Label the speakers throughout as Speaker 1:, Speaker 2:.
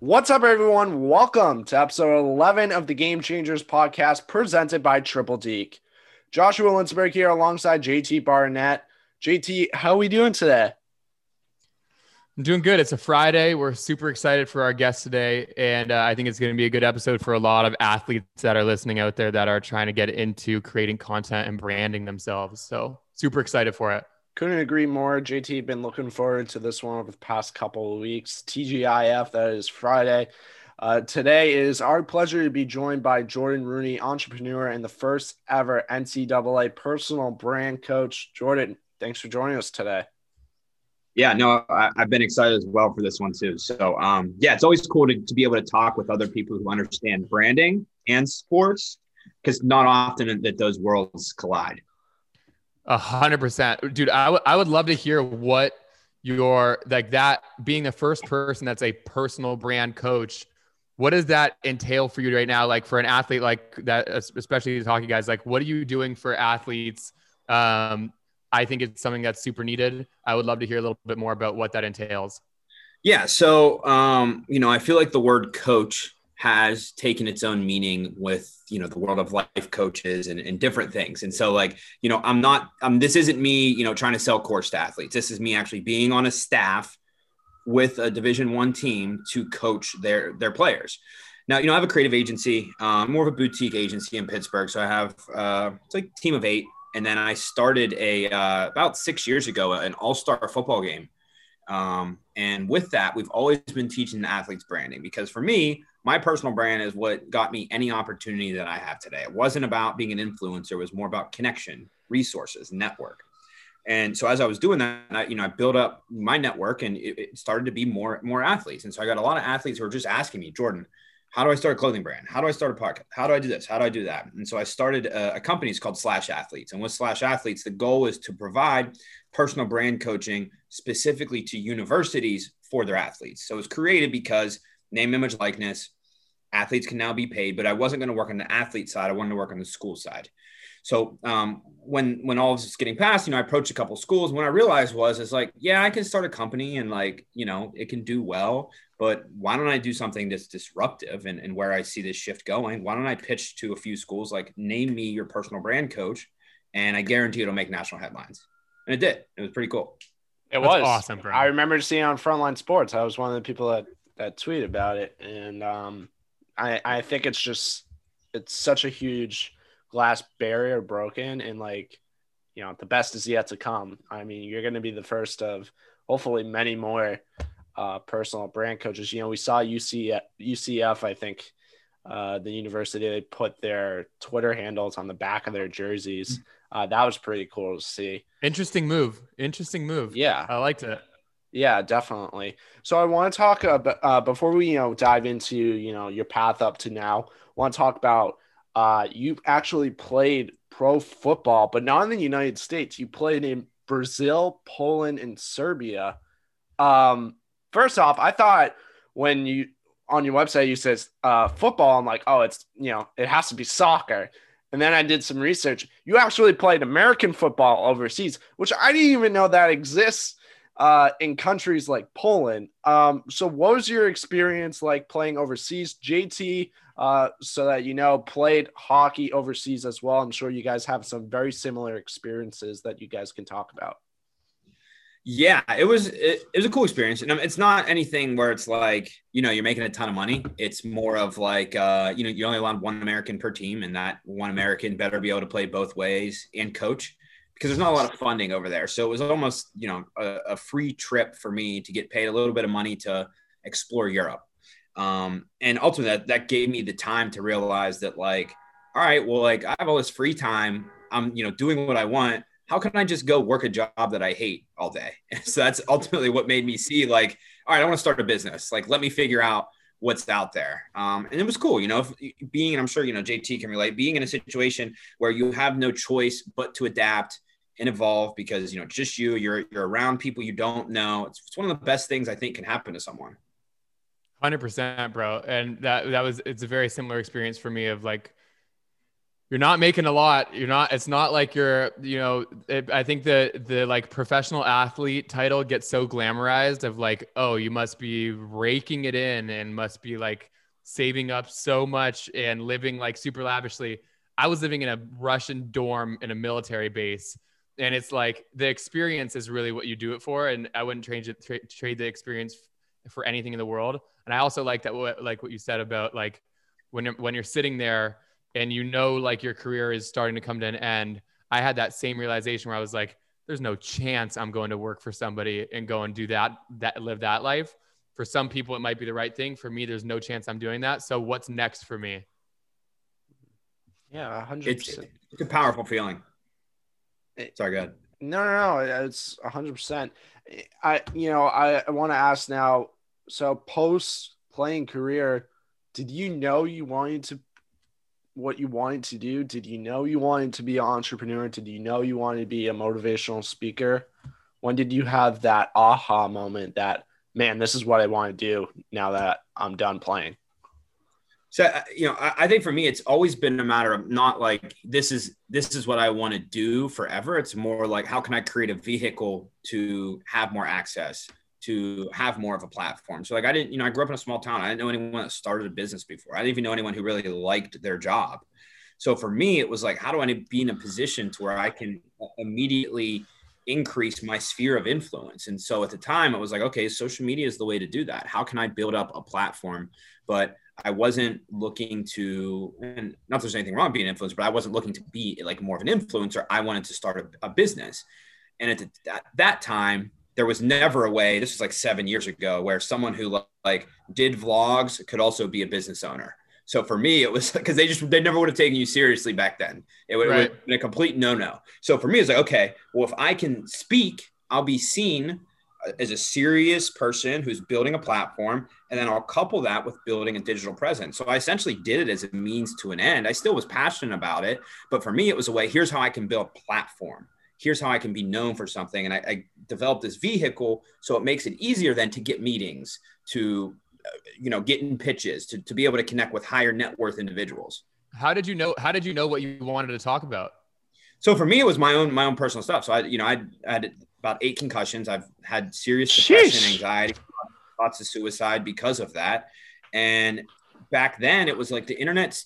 Speaker 1: What's up, everyone? Welcome to episode 11 of the Game Changers podcast presented by Triple Deke. Joshua Linsberg here alongside JT Barnett. JT, how are we doing today?
Speaker 2: I'm doing good. It's a Friday. We're super excited for our guest today. And uh, I think it's going to be a good episode for a lot of athletes that are listening out there that are trying to get into creating content and branding themselves. So, super excited for it.
Speaker 1: Couldn't agree more. JT been looking forward to this one over the past couple of weeks. TGIF, that is Friday. Uh, today is our pleasure to be joined by Jordan Rooney, entrepreneur and the first ever NCAA personal brand coach. Jordan, thanks for joining us today.
Speaker 3: Yeah, no, I, have been excited as well for this one too. So, um, yeah, it's always cool to, to be able to talk with other people who understand branding and sports because not often that those worlds collide.
Speaker 2: A hundred percent, dude. I, w- I would love to hear what your like that being the first person that's a personal brand coach. What does that entail for you right now? Like for an athlete like that, especially the hockey guys, like what are you doing for athletes? Um, I think it's something that's super needed. I would love to hear a little bit more about what that entails.
Speaker 3: Yeah. So, um, you know, I feel like the word coach has taken its own meaning with you know the world of life coaches and, and different things. And so like you know i'm not um this isn't me you know trying to sell course to athletes. This is me actually being on a staff with a division one team to coach their their players. Now you know i have a creative agency. Um, more of a boutique agency in pittsburgh. So i have uh, it's like team of eight. And then i started a uh, about six years ago an all-star football game. Um, and with that we've always been teaching the athletes branding because for me my personal brand is what got me any opportunity that I have today. It wasn't about being an influencer; it was more about connection, resources, network. And so as I was doing that, I, you know, I built up my network, and it, it started to be more more athletes. And so I got a lot of athletes who were just asking me, Jordan, how do I start a clothing brand? How do I start a podcast? How do I do this? How do I do that? And so I started a, a company. It's called Slash Athletes. And with Slash Athletes, the goal is to provide personal brand coaching specifically to universities for their athletes. So it's created because name, image, likeness, athletes can now be paid, but I wasn't going to work on the athlete side. I wanted to work on the school side. So um, when when all of this is getting passed, you know, I approached a couple schools. What I realized was, it's like, yeah, I can start a company and like, you know, it can do well, but why don't I do something that's disruptive and, and where I see this shift going? Why don't I pitch to a few schools like, name me your personal brand coach, and I guarantee it'll make national headlines. And it did. It was pretty cool.
Speaker 1: It That's was awesome, bro. I remember seeing on Frontline Sports. I was one of the people that that tweet about it, and um, I I think it's just it's such a huge glass barrier broken and like you know the best is yet to come. I mean, you're going to be the first of hopefully many more uh, personal brand coaches. You know, we saw UCF, UCF. I think uh, the university they put their Twitter handles on the back of their jerseys. Uh, that was pretty cool to see.
Speaker 2: Interesting move. Interesting move.
Speaker 1: Yeah,
Speaker 2: I liked it.
Speaker 1: Yeah, definitely. So I want to talk about uh, before we you know dive into you know your path up to now. Want to talk about uh, you actually played pro football, but not in the United States. You played in Brazil, Poland, and Serbia. Um, first off, I thought when you on your website you says uh, football, I'm like, oh, it's you know it has to be soccer. And then I did some research. You actually played American football overseas, which I didn't even know that exists uh, in countries like Poland. Um, so, what was your experience like playing overseas? JT, uh, so that you know, played hockey overseas as well. I'm sure you guys have some very similar experiences that you guys can talk about.
Speaker 3: Yeah, it was it, it was a cool experience, and it's not anything where it's like you know you're making a ton of money. It's more of like uh, you know you only allowed one American per team, and that one American better be able to play both ways and coach because there's not a lot of funding over there. So it was almost, you know, a, a, free trip for me to get paid a little bit of money to explore Europe. Um, and ultimately that, that gave me the time to realize that like, all right, well, like I have all this free time. I'm, you know, doing what I want. How can I just go work a job that I hate all day? so that's ultimately what made me see like, all right, I want to start a business. Like, let me figure out what's out there. Um, and it was cool, you know, being, I'm sure, you know, JT can relate, being in a situation where you have no choice but to adapt and evolve because you know just you you're you're around people you don't know it's, it's one of the best things i think can happen to someone
Speaker 2: 100% bro and that that was it's a very similar experience for me of like you're not making a lot. You're not. It's not like you're. You know. It, I think the the like professional athlete title gets so glamorized of like, oh, you must be raking it in and must be like saving up so much and living like super lavishly. I was living in a Russian dorm in a military base, and it's like the experience is really what you do it for. And I wouldn't trade it, tra- trade the experience for anything in the world. And I also like that, what like what you said about like when you're, when you're sitting there and you know like your career is starting to come to an end i had that same realization where i was like there's no chance i'm going to work for somebody and go and do that that live that life. For some people it might be the right thing. For me there's no chance i'm doing that. So what's next for me?
Speaker 1: Yeah 100%
Speaker 3: it's, it's a powerful feeling Eh, sorry good
Speaker 1: no no no it's 100% i you know i, I want to ask now so post playing career did you know you wanted to what you wanted to do? Did you know you wanted to be an entrepreneur? Did you know you wanted to be a motivational speaker? When did you have that aha moment that, man, this is what I want to do now that I'm done playing?
Speaker 3: So, uh, you know, I, think for me, it's always been a matter of not like this is this is what I want to do forever. It's more like how can I create a vehicle to have more access, to have more of a platform. So like I didn't, you know, I grew up in a small town. I didn't know anyone that started a business before. I didn't even know anyone who really liked their job. So for me, it was like, how do I be in a position to where I can immediately increase my sphere of influence? And so at the time, it was like, okay, social media is the way to do that. How can I build up a platform? But I wasn't looking to, and not there's anything wrong being an influencer, but I wasn't looking to be like more of an influencer. I wanted to start a, a business. And at, the, at that time, there was never a way this was like seven years ago where someone who like did vlogs could also be a business owner so for me it was because they just they never would have taken you seriously back then it would, right. have been a complete no-no so for me it's like okay well if i can speak i'll be seen as a serious person who's building a platform and then i'll couple that with building a digital presence so i essentially did it as a means to an end i still was passionate about it but for me it was a way here's how i can build a platform here's how I can be known for something. And I, I developed this vehicle so it makes it easier then to get meetings, to uh, you know, getting pitches, to, to be able to connect with higher net worth individuals.
Speaker 2: How did you know? How did you know what you wanted to talk about?
Speaker 3: So for me, it was my own my own personal stuff. So I, you know, I, I had about eight concussions. I've had serious depression, anxiety, thoughts of suicide because of that. And back then, it was like the internet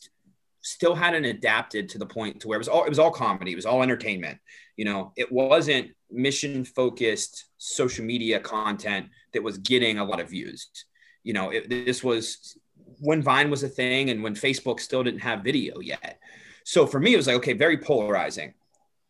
Speaker 3: still hadn't adapted to the point to where it was all it was all comedy, it was all entertainment. You know, it wasn't mission focused social media content that was getting a lot of views. You know, it, this was when Vine was a thing and when Facebook still didn't have video yet. So for me, it was like, okay, very polarizing.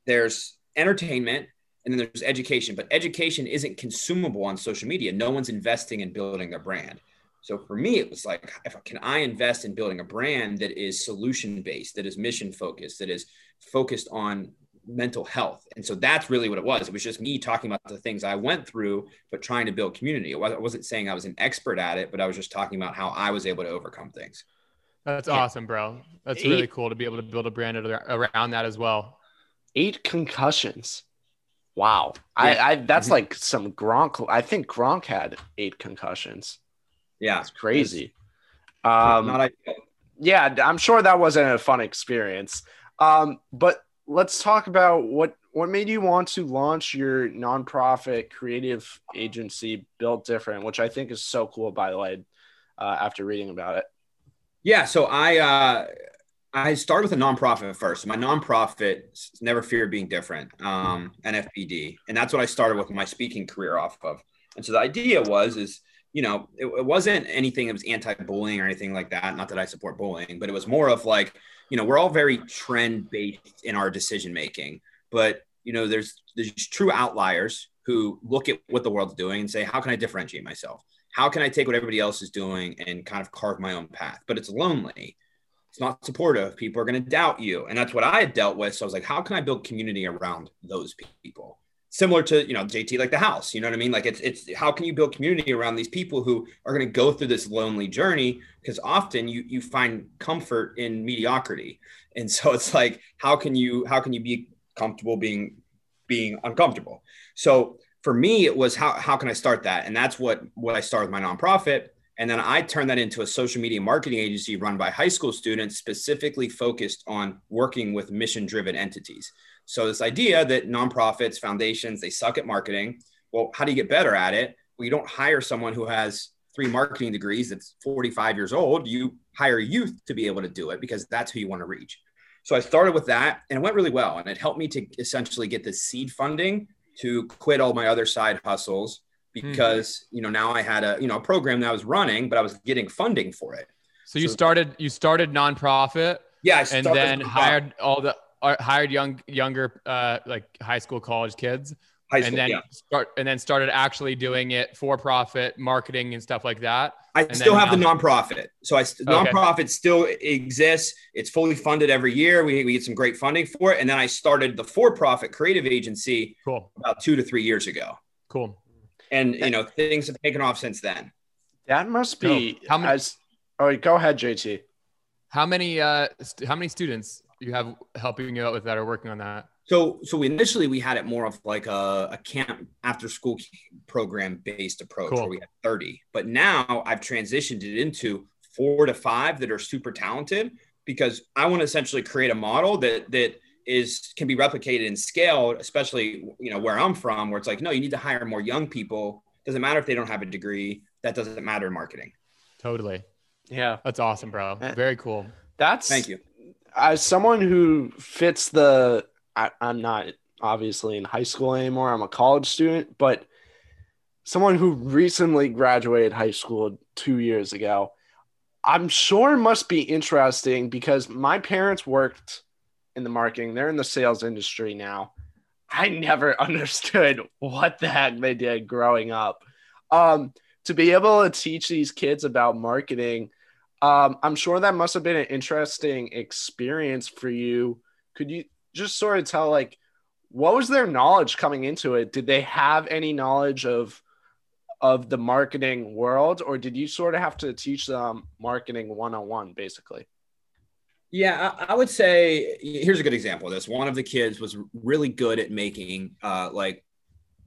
Speaker 3: There's entertainment and then there's education, but education isn't consumable on social media. No one's investing in building their brand. So for me, it was like, if can I invest in building a brand that is solution based, that is mission focused, that is focused on mental health? And so that's really what it was. It was just me talking about the things I went through, but trying to build community. I wasn't saying I was an expert at it, but I was just talking about how I was able to overcome things.
Speaker 2: That's yeah. awesome, bro. That's really cool to be able to build a brand around that as well.
Speaker 1: Eight concussions. Wow. Yeah. I, I that's mm-hmm. like some Gronk. I think Gronk had eight concussions.
Speaker 3: Yeah,
Speaker 1: it's crazy. Um, not yeah, I'm sure that wasn't a fun experience. Um, but let's talk about what what made you want to launch your nonprofit creative agency built different which i think is so cool by the way uh, after reading about it
Speaker 3: yeah so i uh, i started with a nonprofit first my nonprofit never feared being different um, nfbd and that's what i started with my speaking career off of and so the idea was is you know, it, it wasn't anything that was anti-bullying or anything like that. Not that I support bullying, but it was more of like, you know, we're all very trend based in our decision making, but you know, there's there's true outliers who look at what the world's doing and say, how can I differentiate myself? How can I take what everybody else is doing and kind of carve my own path? But it's lonely. It's not supportive. People are going to doubt you. And that's what I had dealt with. So I was like, how can I build community around those people? similar to you know JT like the house you know what I mean like it's it's how can you build community around these people who are going to go through this lonely journey because often you you find comfort in mediocrity and so it's like how can you how can you be comfortable being being uncomfortable so for me it was how how can I start that and that's what what I started with my nonprofit And then I turned that into a social media marketing agency run by high school students, specifically focused on working with mission driven entities. So, this idea that nonprofits, foundations, they suck at marketing. Well, how do you get better at it? Well, you don't hire someone who has three marketing degrees that's 45 years old. You hire youth to be able to do it because that's who you want to reach. So I started with that and it went really well. And it helped me to essentially get the seed funding to quit all my other side hustles. Because, hmm. you know, now I had a, you know, a program that I was running, but I was getting funding for it.
Speaker 2: So you so, started, you started nonprofit.
Speaker 3: Yeah.
Speaker 2: and then hired all the, uh, hired young, younger, uh, like high school, college kids. School, and then yeah. start and then started actually doing it for profit marketing and stuff like that.
Speaker 3: I and still have the nonprofit. So I okay. nonprofit still exists. It's fully funded every year. We, we get some great funding for it. And then I started the for-profit creative agency
Speaker 2: cool.
Speaker 3: about two to three years ago.
Speaker 2: Cool.
Speaker 3: And you know, things have taken off since then.
Speaker 1: That must be how many as, oh go ahead, JT.
Speaker 2: How many uh st- how many students you have helping you out with that or working on that?
Speaker 3: So, so initially we had it more of like a, a camp after school program based approach cool. where we had 30, but now I've transitioned it into four to five that are super talented because I want to essentially create a model that, that is, can be replicated and scaled, especially, you know, where I'm from, where it's like, no, you need to hire more young people. Doesn't matter if they don't have a degree. That doesn't matter in marketing.
Speaker 2: Totally.
Speaker 1: Yeah.
Speaker 2: That's awesome, bro. Eh. Very cool.
Speaker 1: That's
Speaker 3: thank you.
Speaker 1: As someone who fits the I, I'm not obviously in high school anymore. I'm a college student, but someone who recently graduated high school two years ago, I'm sure must be interesting because my parents worked in the marketing, they're in the sales industry now. I never understood what the heck they did growing up. Um, to be able to teach these kids about marketing, um, I'm sure that must have been an interesting experience for you. Could you just sort of tell like what was their knowledge coming into it? Did they have any knowledge of of the marketing world, or did you sort of have to teach them marketing one on one, basically?
Speaker 3: Yeah, I, I, would say here's a good example of this. One of the kids was really good at making uh, like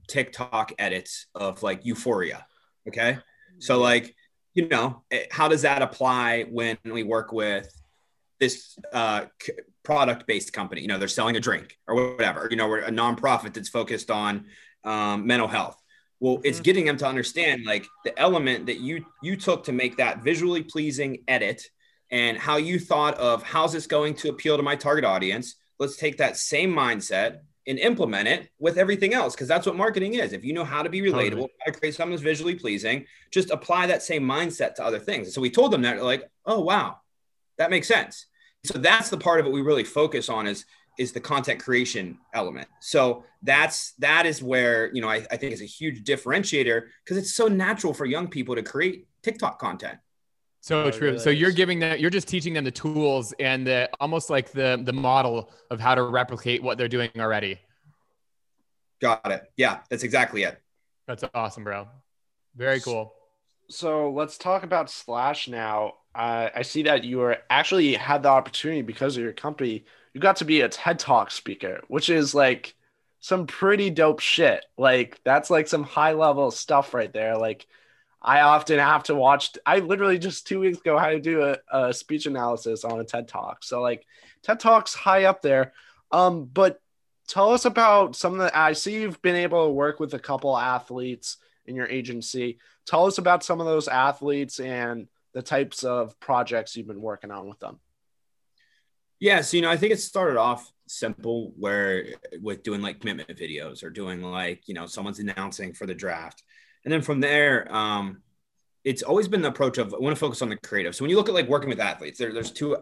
Speaker 3: TikTok edits of like Euphoria. Okay, so like you know, eh, how does that apply when we work with this uh, product based company. You know, they're selling a drink or whatever. You know, we're a nonprofit that's focused on um, mental health. Well, it's mm-hmm. getting them to understand like the element that you you took to make that visually pleasing edit and how you thought of how's this going to appeal to my target audience. Let's take that same mindset and implement it with everything else because that's what marketing is. If you know how to be relatable, totally. how to create something that's visually pleasing, just apply that same mindset to other things. So we told them that like, oh wow, that makes sense so that's the part of it we really focus on is is the content creation element so that's that is where you know i, I think is a huge differentiator because it's so natural for young people to create tiktok content
Speaker 2: so true. Really so you're giving them, you're just teaching them the tools and the almost like the the model of how to replicate what they're doing already.
Speaker 3: Got it. Yeah, that's exactly it.
Speaker 2: That's awesome, bro. Very cool.
Speaker 1: So let's talk about Slash now uh, I see that you are actually had the opportunity because of your company. You got to be a TED Talk speaker, which is like some pretty dope shit. Like that's like some high level stuff right there. Like I often have to watch. I literally just two weeks ago had to do a, a speech analysis on a TED Talk. So like TED Talk's high up there. Um, but tell us about some of the. I see you've been able to work with a couple athletes in your agency. Tell us about some of those athletes and the types of projects you've been working on with them?
Speaker 3: Yeah, so you know, I think it started off simple where with doing like commitment videos or doing like, you know, someone's announcing for the draft. And then from there, um, it's always been the approach of I want to focus on the creative. So when you look at like working with athletes, there, there's two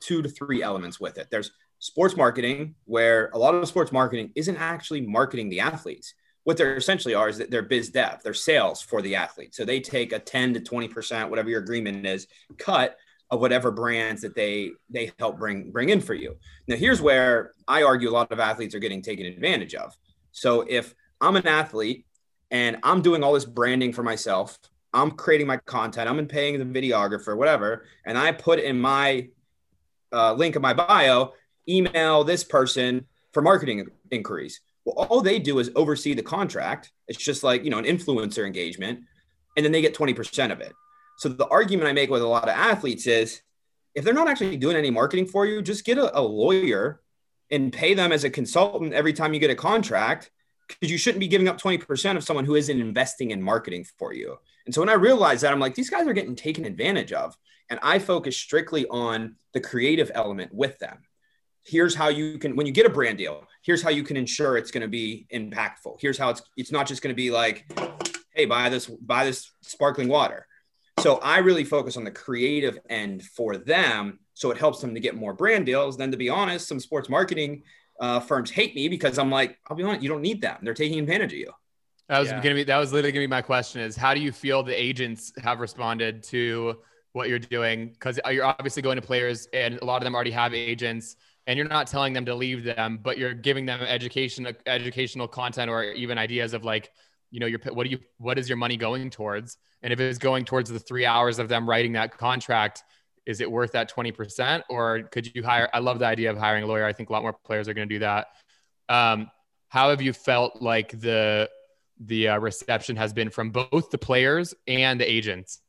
Speaker 3: two to three elements with it. There's sports marketing, where a lot of sports marketing isn't actually marketing the athletes what they're essentially are is that they're biz dev, they're sales for the athlete. So they take a 10 to 20%, whatever your agreement is, cut of whatever brands that they they help bring bring in for you. Now here's where I argue a lot of athletes are getting taken advantage of. So if I'm an athlete and I'm doing all this branding for myself, I'm creating my content, I'm paying the videographer, whatever, and I put in my uh, link in my bio, email this person for marketing inquiries. Well, all they do is oversee the contract. It's just like, you know, an influencer engagement, and then they get 20% of it. So the argument I make with a lot of athletes is if they're not actually doing any marketing for you, just get a, a lawyer and pay them as a consultant every time you get a contract because you shouldn't be giving up 20% of someone who isn't investing in marketing for you. And so when I realized that, I'm like, these guys are getting taken advantage of. And I focus strictly on the creative element with them. Here's how you can, when you get a brand deal, here's how you can ensure it's going to be impactful. Here's how it's, it's not just going to be like, hey, buy this, buy this sparkling water. So I really focus on the creative end for them. So it helps them to get more brand deals. Then to be honest, some sports marketing uh, firms hate me because I'm like, I'll be honest, you don't need them. They're taking advantage of you.
Speaker 2: That was yeah. gonna be that was literally gonna be my question is how do you feel the agents have responded to what you're doing? Because you're obviously going to players and a lot of them already have agents and you're not telling them to leave them, but you're giving them education educational content or even ideas of like, you know, your what do you what is your money going towards? And if it's going towards the three hours of them writing that contract, is it worth that 20% or could you hire i love the idea of hiring a lawyer. I think a lot more players are going to do that. Um, how have you felt like the the uh, reception has been from both the players and the agents?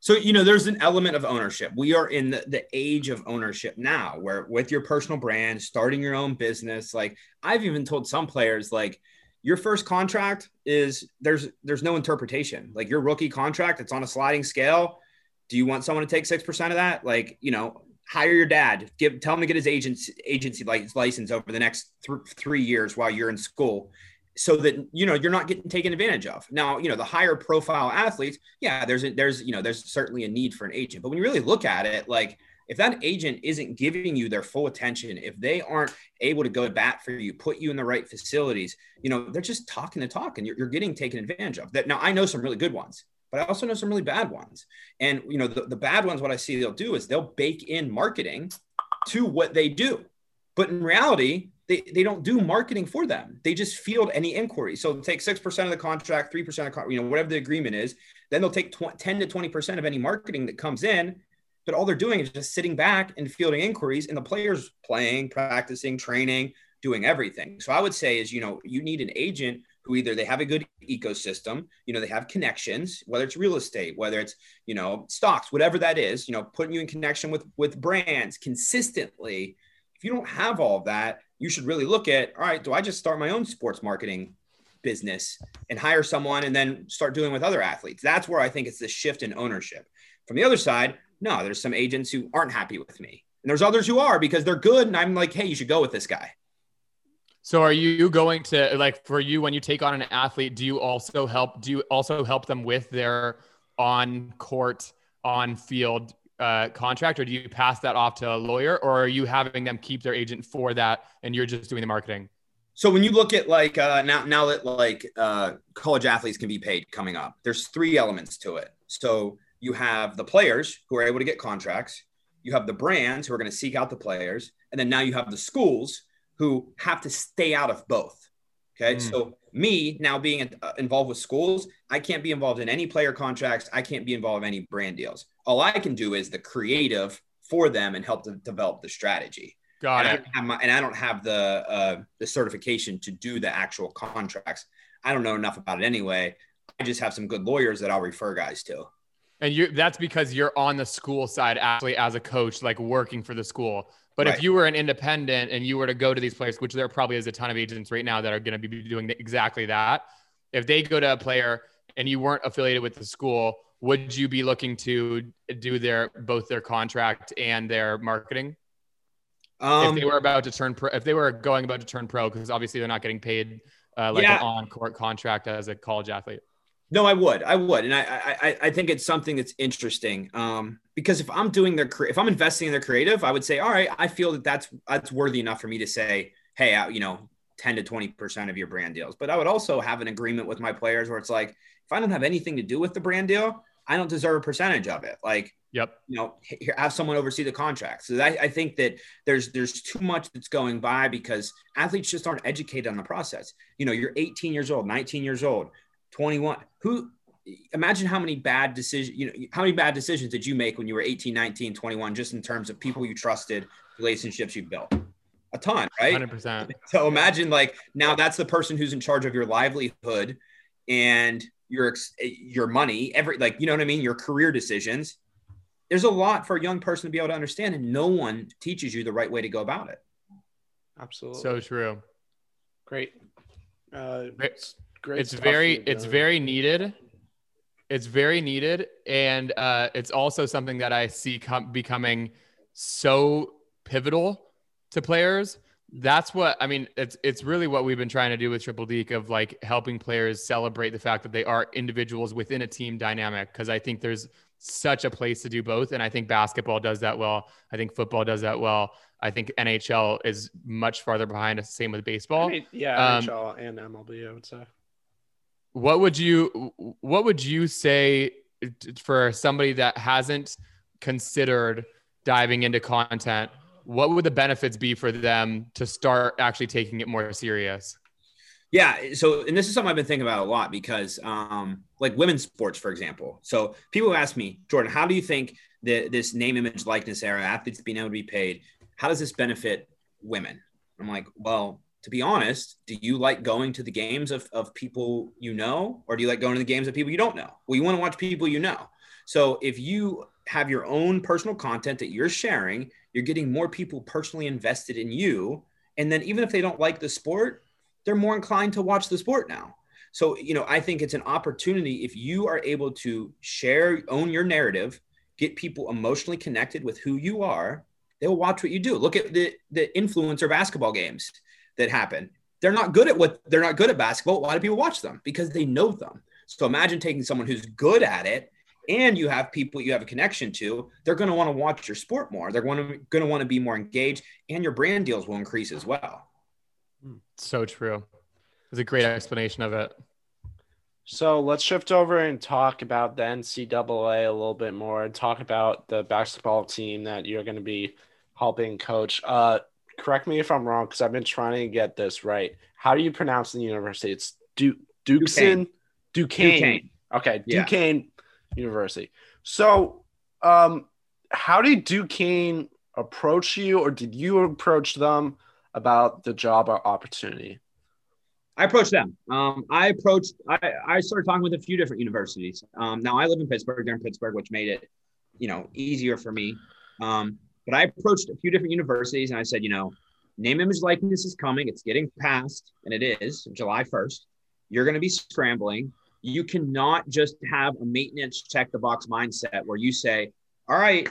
Speaker 3: So you know there's an element of ownership. We are in the, the age of ownership now where with your personal brand starting your own business like i've even told some players like your first contract is there's there's no interpretation. Like your rookie contract it's on a sliding scale do you want someone to take 6% of that? Like, you know, hire your dad, give, tell him to get his agency, agency license over the next th- three years while you're in school so that, you know, you're not getting taken advantage of. Now, you know, the higher profile athletes, yeah, there's, a, there's, you know, there's certainly a need for an agent, but when you really look at it, like, if that agent isn't giving you their full attention, if they aren't able to go to bat for you, put you in the right facilities, you know, they're just talking to talk and you're, you're getting taken advantage of. That now I know some really good ones but I also know some really bad ones. And you know, the, the bad ones, what I see they'll do is they'll bake in marketing to what they do. But in reality, they, they don't do marketing for them. They just field any inquiry. So take 6% of the contract, 3% of, you know, whatever the agreement is. Then they'll take 10 to 20% of any marketing that comes in. But all they're doing is just sitting back and fielding inquiries and the players playing, practicing, training, doing everything. So I would say is, you know, you need an agent who either they have a good ecosystem, you know, they have connections, whether it's real estate, whether it's, you know, stocks, whatever that is, you know, putting you in connection with with brands consistently. If you don't have all that, you should really look at, all right, do I just start my own sports marketing business and hire someone and then start doing with other athletes? That's where I think it's the shift in ownership. From the other side, no, there's some agents who aren't happy with me. And there's others who are because they're good. And I'm like, hey, you should go with this guy.
Speaker 2: So are you going to like for you when you take on an athlete, do you also help do you also help them with their on court, on field uh, contract or do you pass that off to a lawyer or are you having them keep their agent for that and you're just doing the marketing?
Speaker 3: So when you look at like uh, now now that like uh, college athletes can be paid coming up, there's three elements to it. So you have the players who are able to get contracts, you have the brands who are going to seek out the players, and then now you have the schools who have to stay out of both. Okay. Mm. So, me now being uh, involved with schools, I can't be involved in any player contracts. I can't be involved in any brand deals. All I can do is the creative for them and help to develop the strategy.
Speaker 2: Got
Speaker 3: and
Speaker 2: it.
Speaker 3: I my, and I don't have the uh, the certification to do the actual contracts. I don't know enough about it anyway. I just have some good lawyers that I'll refer guys to.
Speaker 2: And you that's because you're on the school side actually as a coach, like working for the school. But right. if you were an independent and you were to go to these players, which there probably is a ton of agents right now that are going to be doing exactly that, if they go to a player and you weren't affiliated with the school, would you be looking to do their both their contract and their marketing? Um, if they um, were about to turn pro, if they were going about to turn pro, because obviously they're not getting paid uh, like yeah. an on-court contract as a college athlete.
Speaker 3: No, I would, I would, and I, I, I think it's something that's interesting. Um, because if I'm doing their, if I'm investing in their creative, I would say, all right, I feel that that's that's worthy enough for me to say, hey, I, you know, ten to twenty percent of your brand deals. But I would also have an agreement with my players where it's like, if I don't have anything to do with the brand deal, I don't deserve a percentage of it. Like,
Speaker 2: yep,
Speaker 3: you know, here, have someone oversee the contract. So I, I think that there's there's too much that's going by because athletes just aren't educated on the process. You know, you're 18 years old, 19 years old 21 who imagine how many bad decisions you know how many bad decisions did you make when you were 18 19 21 just in terms of people you trusted relationships you built a ton right
Speaker 2: 100%
Speaker 3: so imagine like now that's the person who's in charge of your livelihood and your your money, every like you know what I mean, your career decisions. There's a lot for a young person to be able to understand, and no one teaches you the right way to go about it.
Speaker 1: Absolutely.
Speaker 2: So true.
Speaker 1: Great. Uh, it's great.
Speaker 2: It's very it's very needed. It's very needed, and uh, it's also something that I see com- becoming so pivotal to players that's what I mean. It's it's really what we've been trying to do with Triple Deke of like helping players celebrate the fact that they are individuals within a team dynamic. Because I think there's such a place to do both, and I think basketball does that well. I think football does that well. I think NHL is much farther behind. Us, same with baseball. I
Speaker 1: mean, yeah, um, NHL and MLB. I would say.
Speaker 2: What would you What would you say for somebody that hasn't considered diving into content? what would the benefits be for them to start actually taking it more serious?
Speaker 3: Yeah. So, and this is something I've been thinking about a lot because, um, like women's sports, for example. So, people ask me, Jordan, how do you think that this name, image, likeness era, athletes being able to be paid, how does this benefit women? I'm like, well, to be honest, do you like going to the games of, of people you know, or do you like going to the games of people you don't know? Well, you want to watch people you know. So, if you have your own personal content that you're sharing you're getting more people personally invested in you. And then even if they don't like the sport, they're more inclined to watch the sport now. So, you know, I think it's an opportunity if you are able to share, own your narrative, get people emotionally connected with who you are, they'll watch what you do. Look at the the influencer basketball games that happen. They're not good at what they're not good at basketball. Why do people watch them? Because they know them. So imagine taking someone who's good at it and you have people you have a connection to, they're going to want to watch your sport more. They're going to going to want to be more engaged, and your brand deals will increase as well.
Speaker 2: So true. It's a great explanation of it.
Speaker 1: So let's shift over and talk about the NCAA a little bit more and talk about the basketball team that you're going to be helping coach. Uh, correct me if I'm wrong because I've been trying to get this right. How do you pronounce the university? It's du- Duquesne. Duquesne. Duquesne. Okay, Duquesne yeah. University. So, um, how did Duquesne approach you, or did you approach them about the job opportunity?
Speaker 3: I approached them. Um, I approached. I, I started talking with a few different universities. Um, now I live in Pittsburgh. They're in Pittsburgh, which made it, you know, easier for me. Um, but I approached a few different universities, and I said, you know, name, image, likeness is coming. It's getting passed, and it is July first. You're going to be scrambling you cannot just have a maintenance check the box mindset where you say, all right,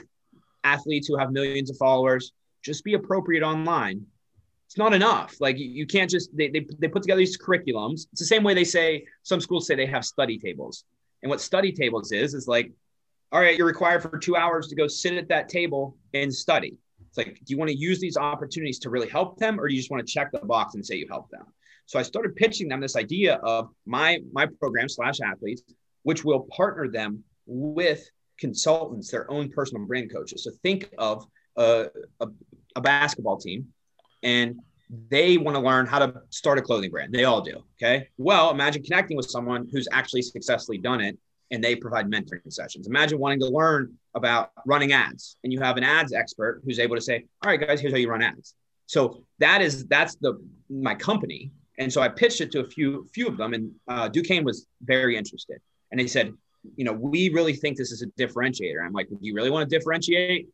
Speaker 3: athletes who have millions of followers, just be appropriate online. It's not enough. Like you can't just, they, they, they put together these curriculums. It's the same way they say, some schools say they have study tables. And what study tables is, is like, all right, you're required for two hours to go sit at that table and study. It's like, do you want to use these opportunities to really help them, or do you just want to check the box and say you help them? So I started pitching them this idea of my my program slash athletes, which will partner them with consultants, their own personal brand coaches. So think of a, a, a basketball team and they want to learn how to start a clothing brand. They all do. Okay. Well, imagine connecting with someone who's actually successfully done it and they provide mentoring sessions. Imagine wanting to learn about running ads and you have an ads expert who's able to say, all right, guys, here's how you run ads. So that is, that's the, my company and so I pitched it to a few few of them, and uh, Duquesne was very interested. And they said, you know, we really think this is a differentiator. I'm like, do you really want to differentiate?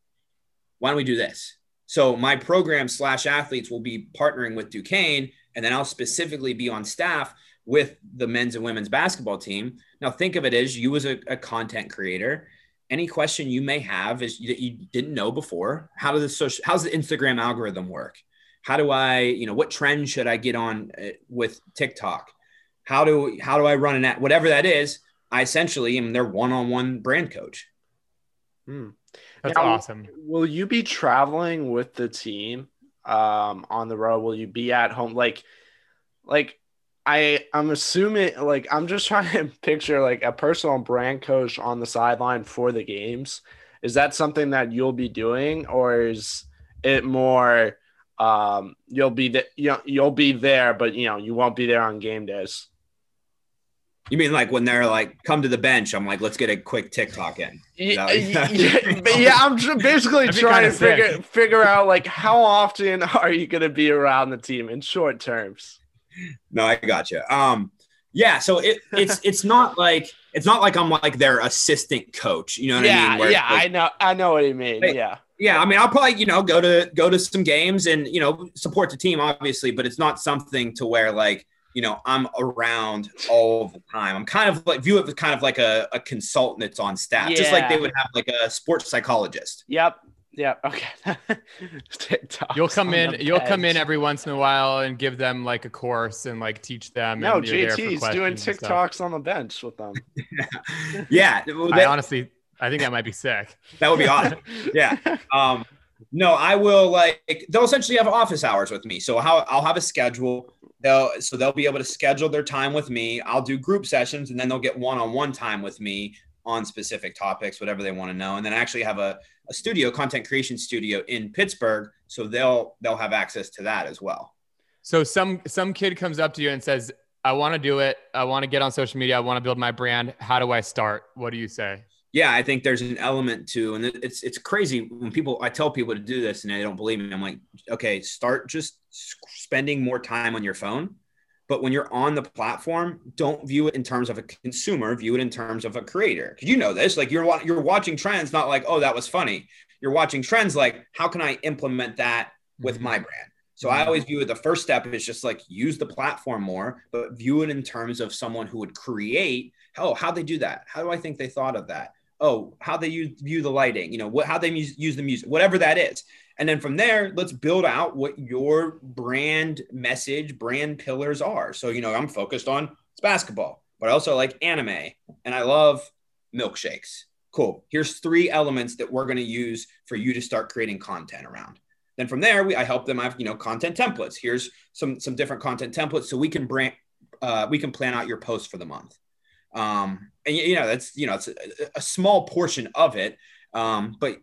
Speaker 3: Why don't we do this? So my program slash athletes will be partnering with Duquesne, and then I'll specifically be on staff with the men's and women's basketball team. Now think of it as you as a, a content creator. Any question you may have is that you didn't know before. How does the social, how's the Instagram algorithm work? how do I, you know, what trend should I get on uh, with TikTok? How do how do I run an ad? Whatever that is, I essentially am their one-on-one brand coach.
Speaker 2: Hmm. That's now, awesome.
Speaker 1: Will you be traveling with the team um, on the road? Will you be at home? Like, like I I'm assuming like I'm just trying to picture like a personal brand coach on the sideline for the games. Is that something that you'll be doing, or is it more? um, you'll be the, you know, you'll be there, but you know you won't be there on game days.
Speaker 3: You mean like when they're like, come to the bench? I'm like, let's get a quick TikTok in.
Speaker 1: Yeah, yeah, yeah, I'm basically trying to figure figure out like how often are you going to be around the team in short terms.
Speaker 3: No, I got you. Um, Yeah, so it, it's it's not like it's not like I'm like their assistant coach. You know what
Speaker 1: yeah,
Speaker 3: I mean? Where,
Speaker 1: yeah,
Speaker 3: like,
Speaker 1: I know, I know what you mean.
Speaker 3: Hey,
Speaker 1: yeah,
Speaker 3: yeah. I mean, I'll probably you know go to go to some games and you know support the team, obviously, but it's not something to where like you know I'm around all the time. I'm kind of like view it as kind of like a, a consultant that's on staff, just like they would have like a sports psychologist.
Speaker 1: yep, yep. Okay. TikToks
Speaker 2: You'll come in. You'll come in every once in a while and give them like a course and like teach them.
Speaker 1: No,
Speaker 2: and you're there for
Speaker 1: JT's doing
Speaker 2: questions and.
Speaker 1: TikToks on the bench with them.
Speaker 3: yeah, well,
Speaker 2: I honestly, I think that might be sick.
Speaker 3: that would be awesome. Yeah. Um, no, I will like they'll essentially have office hours with me. So how I'll have a schedule. They'll so they'll be able to schedule their time with me. I'll do group sessions and then they'll get one-on-one time with me on specific topics, whatever they want to know. And then I actually have a, a studio, content creation studio in Pittsburgh. So they'll they'll have access to that as well.
Speaker 2: So some some kid comes up to you and says, "I want to do it. I want to get on social media. I want to build my brand. How do I start?" What do you say?
Speaker 3: Yeah, I think there's an element to, and it's it's crazy when people I tell people to do this and they don't believe me. I'm like, okay, start just spending more time on your phone. But when you're on the platform, don't view it in terms of a consumer. View it in terms of a creator. Because you know this, like you're you're watching trends, not like, oh, that was funny. You're watching trends like, how can I implement that with
Speaker 2: Mhm.
Speaker 3: my brand? So I always view it. The first step is just like use the platform more, but view it in terms of someone who would create. Oh, how they do that? How do I think they thought of that? Oh how they use view the lighting you know what how they use, use the music whatever that is. And then from there let's build out what your brand message brand pillars are. So you know i'm focused on it's basketball but I also like anime and i love milkshakes. Cool. Here's three elements that we're going to use for you to start creating content around. Then from there we i help them have you know content templates. Here's some some different content templates so we can brand uh, we can plan out your post for the month um, and you know that's you know it's a, a small portion of it. Um, but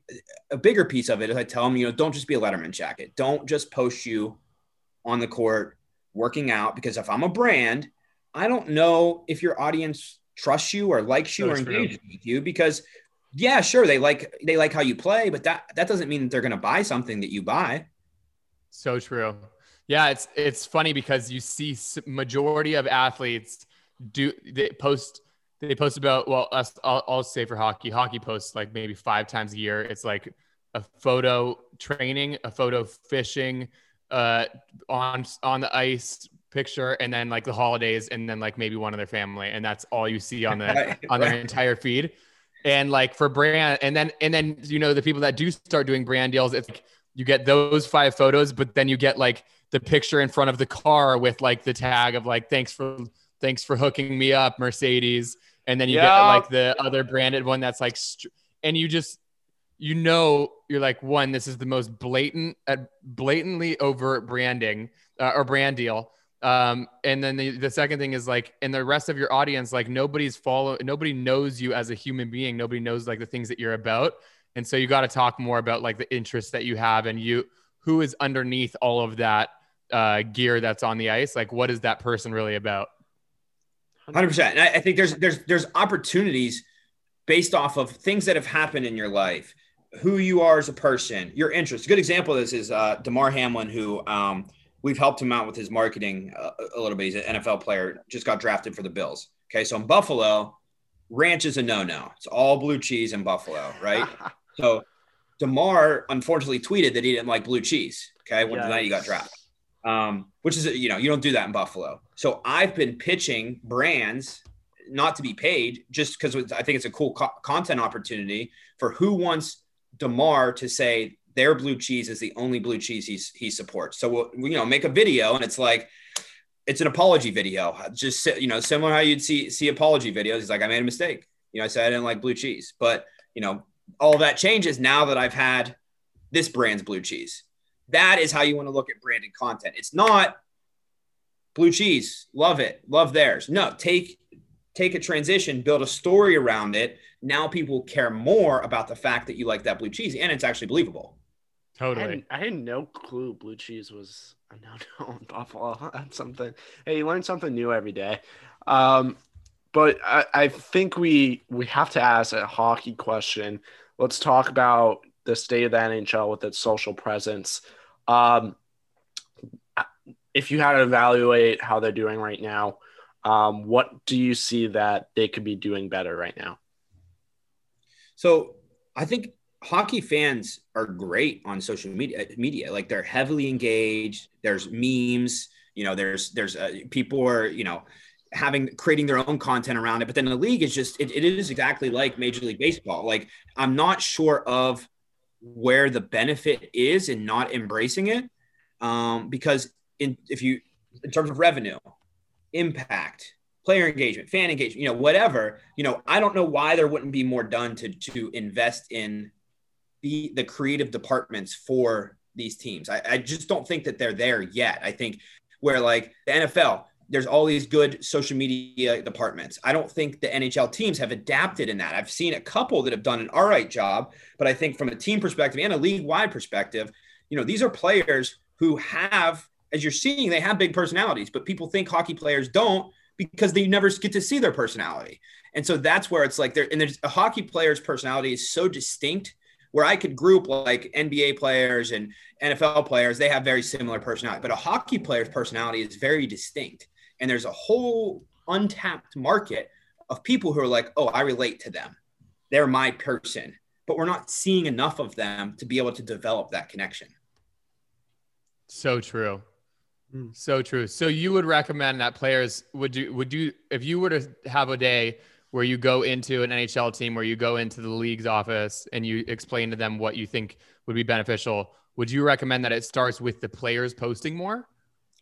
Speaker 3: a bigger piece of it is i tell them you know don't just be a letterman jacket. Don't just post you on the court working out because if i'm a brand i don't know if your audience trusts you or likes you
Speaker 2: So
Speaker 3: or engages with you because yeah sure they like they like how you play but that that doesn't mean that they're going to buy something that you buy.
Speaker 2: So true. Yeah, it's it's funny because you see majority of athletes do they post they post about well us I'll, I'll say for hockey hockey posts like maybe five times a year. It's like a photo training, a photo fishing, uh, on on the ice picture, and then like the holidays, and then like maybe one of their family, and that's all you see on the on their entire feed. And like for brand, and then and then you know the people that do start doing brand deals, it's like you get those five photos, but then you get like the picture in front of the car with like the tag of like thanks for thanks for hooking me up, Mercedes, and then you get like the other branded one that's like, and you just you know you're like one this is the most blatant uh, blatantly overt branding uh, or brand deal. Um and then the, the second thing is like and the rest of your audience like nobody's follow nobody knows you as a human being. Nobody knows like the things that you're about. And so you got to talk more about like the interests that you have and you who is underneath all of that uh gear that's on the ice? Like what is that person really about
Speaker 3: Hundred percent. And I, I think there's there's there's opportunities based off of things that have happened in your life, who you are as a person, your interests. A good example of this is uh, Damar Hamlin, who um, we've helped him out with his marketing uh, a little bit. He's an NFL player, just got drafted for the Bills. Okay, so in Buffalo, ranch is a no-no. It's all blue cheese in Buffalo, right? so Damar unfortunately tweeted that he didn't like blue cheese. Okay, when the night he got drafted um, which is you know you don't do that in Buffalo. So I've been pitching brands not to be paid just because I think it's a cool co- content opportunity for who wants Damar to say their blue cheese is the only blue cheese he's, he supports. So we'll you know make a video and it's like it's an apology video, just you know similar how you'd see see apology videos. He's like I made a mistake. You know I said I didn't like blue cheese, but you know all that changes now that I've had this brand's blue cheese that is how you want to look at branded content. It's not blue cheese, love it, love theirs. No, take take a transition, build a story around it. Now people care more about the fact that you like that blue cheese and it's actually believable.
Speaker 1: I
Speaker 2: totally
Speaker 1: had, I had no clue blue cheese was a no-no in Buffalo. That's something. Hey, you learn something new every day. Um, but I, I think we we have to ask a hockey question. Let's talk about the state of the NHL with its social presence. Um, if you had to evaluate how they're doing right now, Um, what do you see that they could be doing better right now?
Speaker 3: So I think hockey fans are great on social media. Media like they're heavily engaged. There's memes. You know, there's there's uh, people are you know having creating their own content around it. But then the league is just it, it is exactly like Major League Baseball. Like I'm not sure of where the benefit is in not embracing it, um, because in if you in terms of revenue, impact, player engagement, fan engagement, you know, whatever, you know, I don't know why there wouldn't be more done to to invest in the the creative departments for these teams. I, I just don't think that they're there yet. I think where like the NFL, there's all these good social media departments. I don't think the NHL teams have adapted in that. I've seen a couple that have done an all right job, but I think from a team perspective and a league wide perspective, you know, these are players who have, as you're seeing, they have big personalities, but people think hockey players don't because they never get to see their personality. And so that's where it's like there, and there's a hockey player's personality is so distinct where I could group like NBA players and NFL players, they have very similar personality, but a hockey player's personality is very distinct. And there's a whole untapped market of people who are like, oh, I relate to them. They're my person. But we're not seeing enough of them to be able to develop that connection.
Speaker 2: So true. Hmm. So true. So you would recommend that players would you would you if you were to have a day where you go into an NHL team, where you go into the league's office and you explain to them what you think would be beneficial, would you recommend that it starts with the players posting more?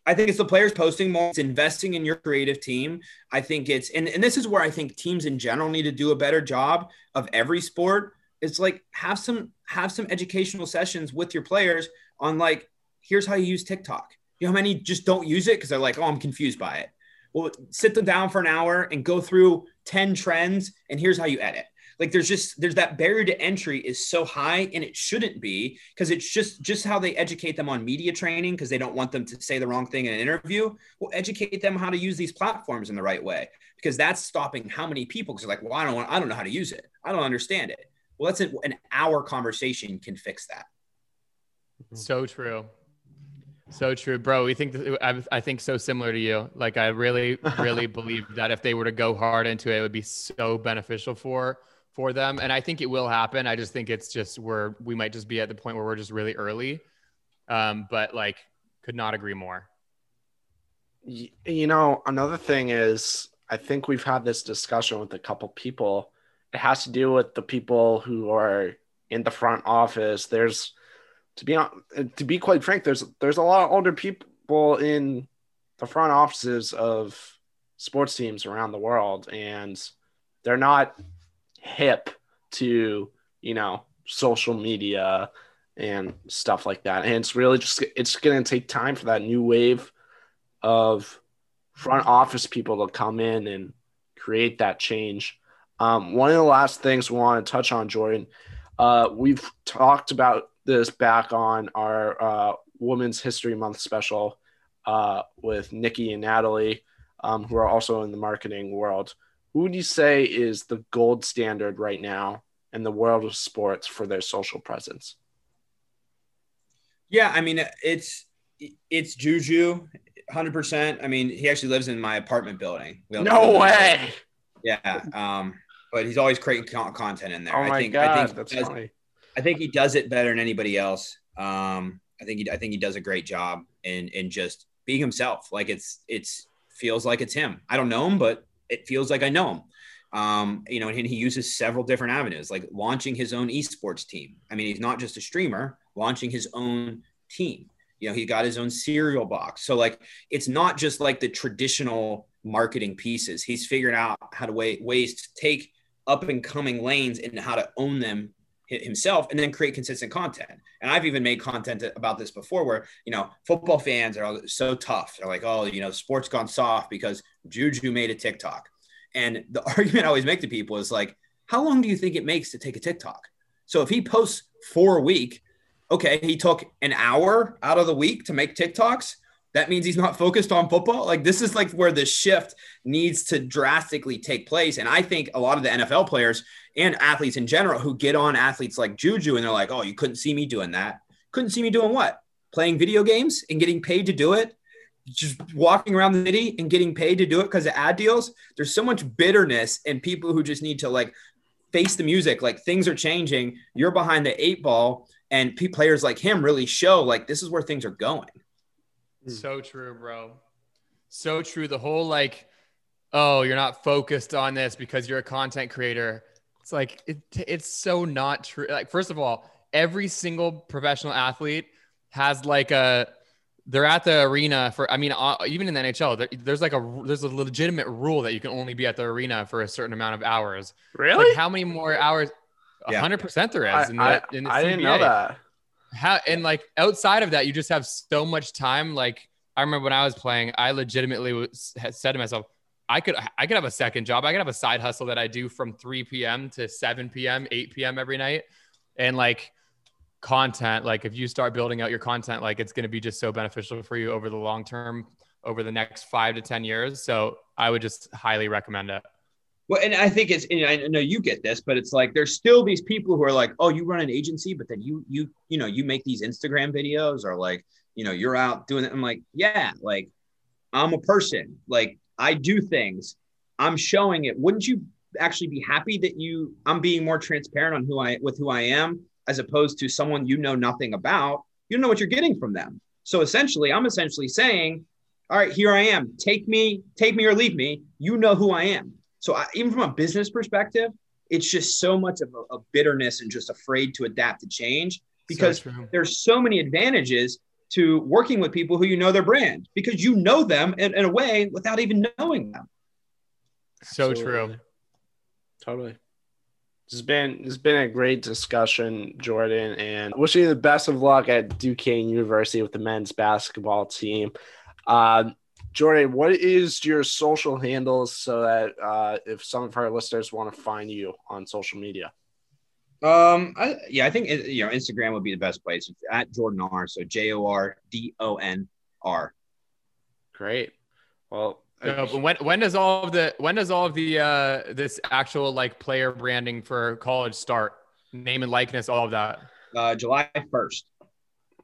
Speaker 3: I think it's the players posting more. It's investing in your creative team. I think it's and, and this is where I think teams in general need to do a better job of every sport. It's like have some have some educational sessions with your players on like here's how you use TikTok. You know how many just don't use it because they're like, oh, I'm confused by it. Well, sit them down for an hour and go through 10 trends and here's how you edit like there's just there's that barrier to entry is so high and it shouldn't be because it's just just how they educate them on media training because they don't want them to say the wrong thing in an interview. Well educate them how to use these platforms in the right way because that's stopping how many people because they're like well i don't want i don't know how to use it. I don't understand it. Well that's an hour conversation can fix that. Mm-hmm.
Speaker 2: So true. So true, bro. We think I, I think so similar to you. Like I really, really believe that if they were to go hard into it, it would be so beneficial for for them. And I think it will happen. I just think it's just where we might just be at the point where we're just really early. Um, but like, could not agree more.
Speaker 1: You know, another thing is, I think we've had this discussion with a couple people. It has to do with the people who are in the front office. There's to be on, to be quite frank, there's there's a lot of older people in the front offices of sports teams around the world, and they're not hip to you know social media and stuff like that. And it's really just it's going to take time for that new wave of front office people to come in and create that change. Um, one of the last things we want to touch on, Jordan, uh, we've talked about this back on our uh, Women's History Month special uh, with Nikki and Natalie, um, who are also in the marketing world. Who would you say is the gold standard right now in the world of sports for their social presence?
Speaker 3: Yeah, I mean it's it's Juju, hundred percent. I mean, he actually lives in my apartment building.
Speaker 1: No way.
Speaker 3: Yeah, um, but he's always creating content in there.
Speaker 1: Oh my
Speaker 3: I think,
Speaker 1: god,
Speaker 3: I think
Speaker 1: that's funny.
Speaker 3: I think he does it better than anybody else. Um, I think he, I think he does a great job in in just being himself. Like it's it's feels like it's him. I don't know him, but it feels like I know him. Um, you know, and he uses several different avenues, like launching his own esports team. I mean, he's not just a streamer, launching his own team. You know, he got his own cereal box. So like, it's not just like the traditional marketing pieces. He's figured out how to way, ways to take up and coming lanes and how to own them himself and then create consistent content. And I've even made content about this before where, you know, football fans are so tough. They're like, oh, you know, sports gone soft because Juju made a TikTok. And the argument I always make to people is like, how long do you think it makes to take a TikTok? So if he posts four a week, okay, he took an hour out of the week to make TikToks that means he's not focused on football. Like this is like where the shift needs to drastically take place. And I think a lot of the NFL players and athletes in general who get on athletes like Juju and they're like, oh, you couldn't see me doing that. Couldn't see me doing what? Playing video games and getting paid to do it. Just walking around the city and getting paid to do it because of ad deals. There's so much bitterness and people who just need to like face the music. Like things are changing. You're behind the eight ball, and players like him really show like this is where things are going. Hmm.
Speaker 2: So true, bro. So true. The whole like, oh, you're not focused on this because you're a content creator. It's like it, it's so not true. Like, first of all, every single professional athlete has like a they're at the arena for i mean uh, even in the nhl there, there's like a there's a legitimate rule that you can only be at the arena for a certain amount of hours
Speaker 1: Really?
Speaker 2: like how many more hours
Speaker 3: Yeah.
Speaker 2: 100% there is I, in the,
Speaker 1: I,
Speaker 2: in the
Speaker 1: I didn't know that.
Speaker 2: how and like outside of that you just have so much time like i remember when i was playing i legitimately was, said to myself i could i could have a second job i could have a side hustle that i do from 3 p.m to 7 p.m 8 p.m every night and like content like if you start building out your content like it's going to be just so beneficial for you over the long term over the next five to ten years so i would just highly recommend it
Speaker 3: Well, and I think it's, and I know you get this, but it's like there's still these people who are like, oh, you run an agency, but then you, you, you know, you make these Instagram videos or like, you know, you're out doing it. I'm like, yeah, like I'm a person. Like I do things. I'm showing it. Wouldn't you actually be happy that you, I'm being more transparent on who I, with who I am, as opposed to someone you know nothing about? You don't know what you're getting from them. So essentially, I'm essentially saying, all right, here I am. Take me, take me or leave me. You know who I am. So I, even from a business perspective, it's just so much of a, a bitterness and just afraid to adapt to change because
Speaker 2: so
Speaker 3: there's so many advantages to working with people who you know their brand because you know them in, in a way without even knowing them.
Speaker 2: so
Speaker 1: Absolutely.
Speaker 2: true
Speaker 1: Totally. It's been it's been a great discussion, Jordan, and wishing you the best of luck at Duquesne University with the men's basketball team. Um, Jordan, what is your social handles so that uh, if some of our listeners want to find you on social media?
Speaker 3: Um, I, yeah, I think you know Instagram would be the best place it's at Jordan R. So J O R D O N R.
Speaker 1: Great. Well,
Speaker 2: No, but when when does all of the when does all of the uh this actual like player branding for college start? Name and likeness, all of that.
Speaker 3: Uh, July first.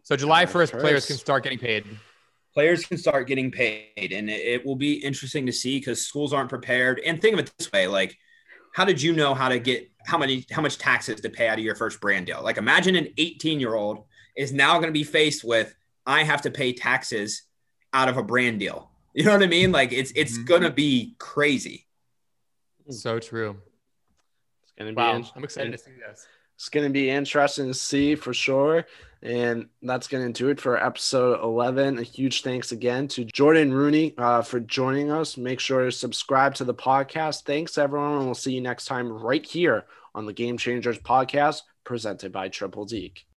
Speaker 2: So July
Speaker 1: July
Speaker 2: first, players can start getting paid.
Speaker 3: players can start getting paid and it, it will be interesting to see because schools aren't prepared and think of it this way like how did you know how to get how many how much taxes to pay out of your first brand deal like imagine an 18 year old is now going to be faced with i have to pay taxes out of a brand deal you know what i mean like it's it's
Speaker 2: Mhm.
Speaker 3: going to be crazy
Speaker 2: So true.
Speaker 1: it's gonna be
Speaker 2: Wow,
Speaker 1: in-
Speaker 2: I'm excited to see this.
Speaker 1: It's going to be interesting to see for sure. And that's going to do it for episode 11. A huge thanks again to Jordan Rooney uh, for joining us. Make sure to subscribe to the podcast. Thanks, everyone. And we'll see you next time right here on the Game Changers podcast presented by Triple Deke.